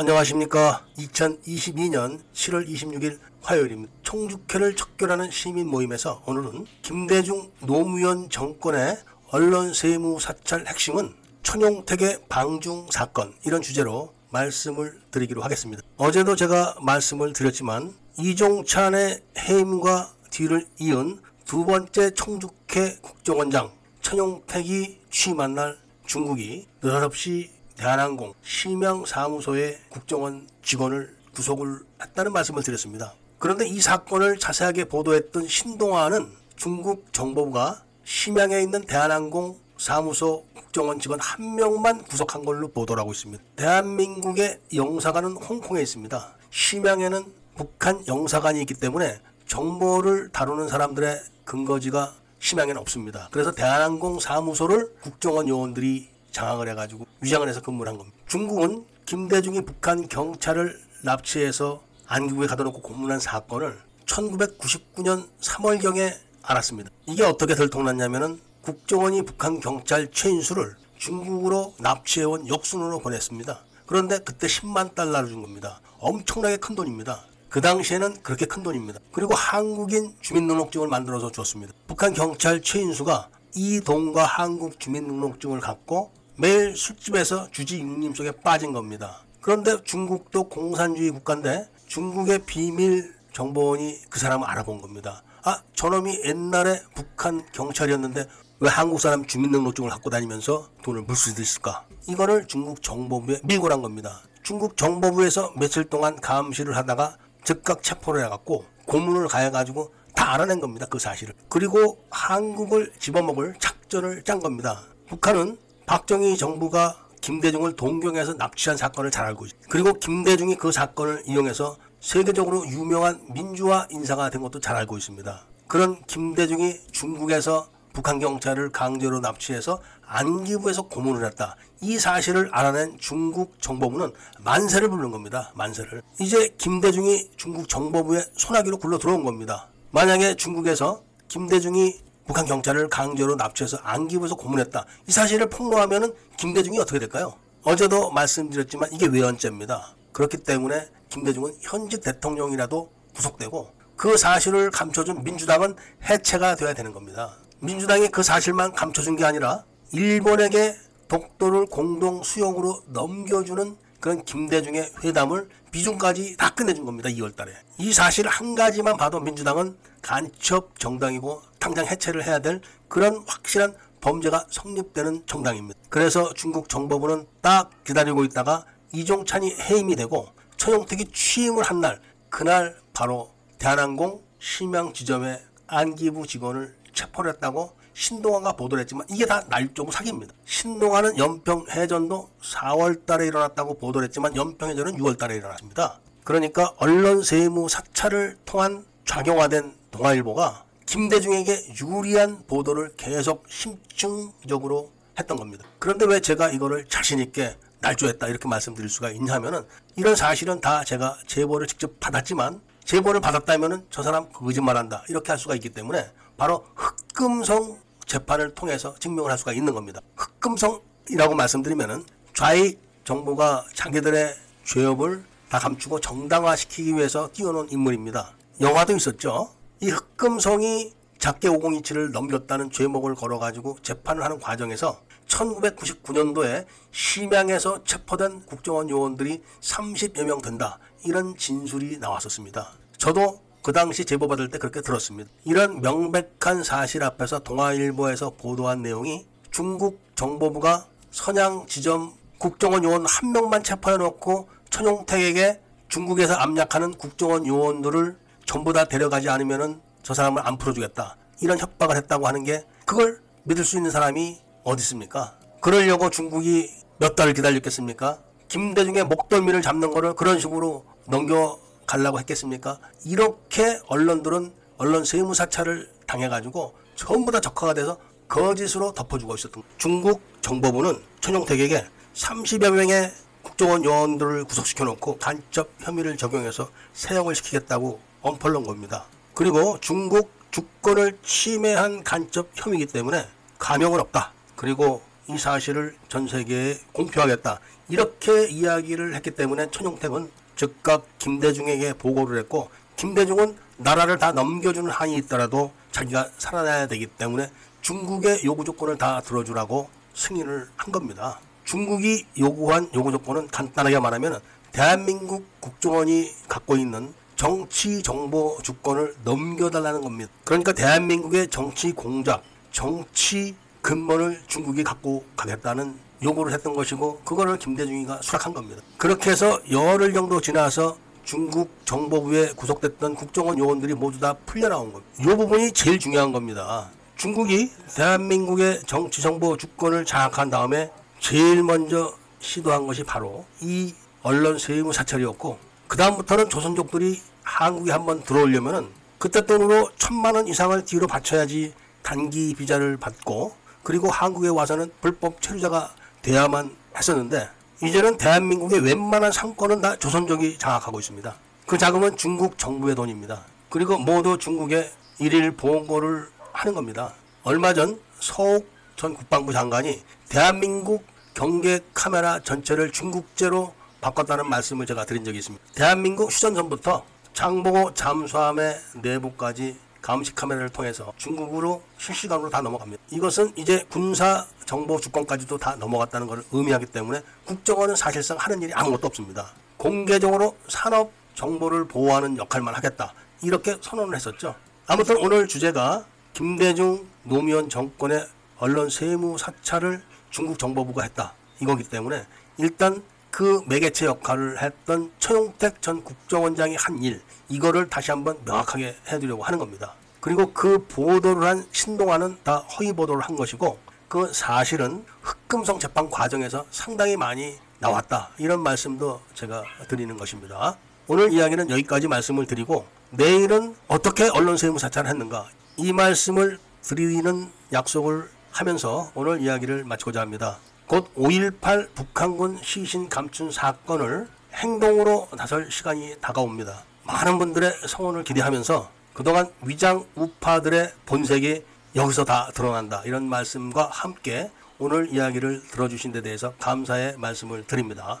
안녕하십니까. 2022년 7월 26일 화요일입니다. 총주회를 척결하는 시민 모임에서 오늘은 김대중 노무현 정권의 언론 세무 사찰 핵심은 천용택의 방중 사건 이런 주제로 말씀을 드리기로 하겠습니다. 어제도 제가 말씀을 드렸지만 이종찬의 해임과 뒤를 이은 두 번째 총주회 국정원장 천용택이 취임한 날 중국이 느닷없이 대한항공 심양사무소의 국정원 직원을 구속을 했다는 말씀을 드렸습니다. 그런데 이 사건을 자세하게 보도했던 신동아는 중국 정보부가 심양에 있는 대한항공 사무소 국정원 직원 한 명만 구속한 걸로 보도를 하고 있습니다. 대한민국의 영사관은 홍콩에 있습니다. 심양에는 북한 영사관이 있기 때문에 정보를 다루는 사람들의 근거지가 심양에는 없습니다. 그래서 대한항공 사무소를 국정원 요원들이 장악을 해가지고 위장을 해서 근무를 한 겁니다. 중국은 김대중이 북한 경찰을 납치해서 안기부에 가둬놓고 고문한 사건을 1999년 3월경에 알았습니다. 이게 어떻게 들통났냐면은 국정원이 북한 경찰 최인수를 중국으로 납치해온 역순으로 보냈습니다. 그런데 그때 10만 달러를 준 겁니다. 엄청나게 큰 돈입니다. 그 당시에는 그렇게 큰 돈입니다. 그리고 한국인 주민등록증을 만들어서 줬습니다. 북한 경찰 최인수가 이 돈과 한국 주민등록증을 갖고 매일 술집에서 주지 육림 속에 빠진 겁니다. 그런데 중국도 공산주의 국가인데 중국의 비밀 정보원이 그 사람을 알아본 겁니다. 아, 저놈이 옛날에 북한 경찰이었는데 왜 한국 사람 주민등록증을 갖고 다니면서 돈을 물수 있을까? 이거를 중국 정보부에 밀고 난 겁니다. 중국 정보부에서 며칠 동안 감시를 하다가 즉각 체포를 해갖고 고문을 가해가지고 다 알아낸 겁니다. 그 사실을. 그리고 한국을 집어먹을 작전을 짠 겁니다. 북한은 박정희 정부가 김대중을 동경해서 납치한 사건을 잘 알고 있습니다. 그리고 김대중이 그 사건을 이용해서 세계적으로 유명한 민주화 인사가 된 것도 잘 알고 있습니다. 그런 김대중이 중국에서 북한 경찰을 강제로 납치해서 안기부에서 고문을 했다. 이 사실을 알아낸 중국 정보부는 만세를 부른 겁니다. 만세를. 이제 김대중이 중국 정보부에 소나기로 굴러 들어온 겁니다. 만약에 중국에서 김대중이 북한 경찰을 강제로 납치해서 안기부에서 고문했다. 이 사실을 폭로하면 김대중이 어떻게 될까요? 어제도 말씀드렸지만 이게 외연죄입니다. 그렇기 때문에 김대중은 현직 대통령이라도 구속되고 그 사실을 감춰준 민주당은 해체가 돼야 되는 겁니다. 민주당이 그 사실만 감춰준 게 아니라 일본에게 독도를 공동 수용으로 넘겨주는 그런 김대중의 회담을 비중까지 다 끝내준 겁니다. 2월 달에. 이 사실 한 가지만 봐도 민주당은 간첩 정당이고 당장 해체를 해야 될 그런 확실한 범죄가 성립되는 정당입니다. 그래서 중국 정보부는 딱 기다리고 있다가 이종찬이 해임이 되고 천용택이 취임을 한 날 그날 바로 대한항공 심양 지점의 안기부 직원을 체포를 했다고 신동아가 보도를 했지만 이게 다 날조무 사기입니다. 신동아는 연평 해전도 4월 달에 일어났다고 보도를 했지만 연평 해전은 6월 달에 일어났습니다. 그러니까 언론 세무 사찰을 통한 작용화된 동아일보가 김대중에게 유리한 보도를 계속 심층적으로 했던 겁니다. 그런데 왜 제가 이거를 자신있게 날조했다 이렇게 말씀드릴 수가 있냐면은 이런 사실은 다 제가 제보를 직접 받았지만 제보를 받았다면은 저 사람 거짓말한다 이렇게 할 수가 있기 때문에 바로 흑금성 재판을 통해서 증명을 할 수가 있는 겁니다. 흑금성이라고 말씀드리면은 좌익 정부가 자기들의 죄업을 다 감추고 정당화시키기 위해서 띄워놓은 인물입니다. 영화도 있었죠. 이 흑금성이 작게 5027을 넘겼다는 죄목을 걸어가지고 재판을 하는 과정에서 1999년도에 심양에서 체포된 국정원 요원들이 30여 명 된다. 이런 진술이 나왔었습니다. 저도 그 당시 제보받을 때 그렇게 들었습니다. 이런 명백한 사실 앞에서 동아일보에서 보도한 내용이 중국 정보부가 선양 지점 국정원 요원 한 명만 체포해 놓고 천용택에게 중국에서 압력하는 국정원 요원들을 전부 다 데려가지 않으면은 저 사람을 안 풀어주겠다. 이런 협박을 했다고 하는 게 그걸 믿을 수 있는 사람이 어디 있습니까? 그러려고 중국이 몇 달을 기다렸겠습니까? 김대중의 목덜미를 잡는 거를 그런 식으로 넘겨 가려고 했겠습니까? 이렇게 언론들은 언론 세무 사찰을 당해가지고 전부 다 적화가 돼서 거짓으로 덮어주고 있었던. 중국 정보부는 천용택에게 30여 명의 국정원 요원들을 구속시켜 놓고 간첩 혐의를 적용해서 세형을 시키겠다고 엄펄런 겁니다. 그리고 중국 주권을 침해한 간첩 혐의이기 때문에 감형은 없다. 그리고 이 사실을 전 세계에 공표하겠다. 이렇게 이야기를 했기 때문에 천용택은 즉각 김대중에게 보고를 했고 김대중은 나라를 다 넘겨주는 한이 있더라도 자기가 살아나야 되기 때문에 중국의 요구 조건을 다 들어주라고 승인을 한 겁니다. 중국이 요구한 요구 조건은 간단하게 말하면 대한민국 국정원이 갖고 있는 정치 정보 주권을 넘겨달라는 겁니다. 그러니까 대한민국의 정치 공작, 정치 근본을 중국이 갖고 가겠다는 요구를 했던 것이고 그거를 김대중이가 수락한 겁니다. 그렇게 해서 열흘 정도 지나서 중국 정보부에 구속됐던 국정원 요원들이 모두 다 풀려나온 겁니다. 이 부분이 제일 중요한 겁니다. 중국이 대한민국의 정치 정보 주권을 장악한 다음에 제일 먼저 시도한 것이 바로 이 언론 세무 사찰이었고 그 다음부터는 조선족들이 한국에 한번 들어오려면은 그때 돈으로 천만 원 이상을 뒤로 바쳐야지 단기 비자를 받고 그리고 한국에 와서는 불법 체류자가 돼야만 했었는데 이제는 대한민국의 웬만한 상권은 다 조선족이 장악하고 있습니다. 그 자금은 중국 정부의 돈입니다. 그리고 모두 중국에 일일 보고를 하는 겁니다. 얼마 전 서욱 전 국방부 장관이 대한민국 경계 카메라 전체를 중국제로 바꿨다는 말씀을 제가 드린 적이 있습니다. 대한민국 휴전 전부터 장보고 잠수함의 내부까지 감시 카메라를 통해서 중국으로 실시간으로 다 넘어갑니다. 이것은 이제 군사 정보 주권까지도 다 넘어갔다는 것을 의미하기 때문에 국정원은 사실상 하는 일이 아무것도 없습니다. 공개적으로 산업 정보를 보호하는 역할만 하겠다. 이렇게 선언을 했었죠. 아무튼 오늘 주제가 김대중 노무현 정권의 언론 세무 사찰을 중국 정보부가 했다. 이거기 때문에 일단 그 매개체 역할을 했던 최용택 전 국정원장이 한 일, 이거를 다시 한번 명확하게 해드리려고 하는 겁니다. 그리고 그 보도를 한 신동아는 다 허위 보도를 한 것이고 그 사실은 흑금성 재판 과정에서 상당히 많이 나왔다. 이런 말씀도 제가 드리는 것입니다. 오늘 이야기는 여기까지 말씀을 드리고 내일은 어떻게 언론 세무 사찰을 했는가 이 말씀을 드리는 약속을 하면서 오늘 이야기를 마치고자 합니다. 곧 5.18 북한군 시신 감춘 사건을 행동으로 나설 시간이 다가옵니다. 많은 분들의 성원을 기대하면서 그동안 위장 우파들의 본색이 여기서 다 드러난다. 이런 말씀과 함께 오늘 이야기를 들어주신 데 대해서 감사의 말씀을 드립니다.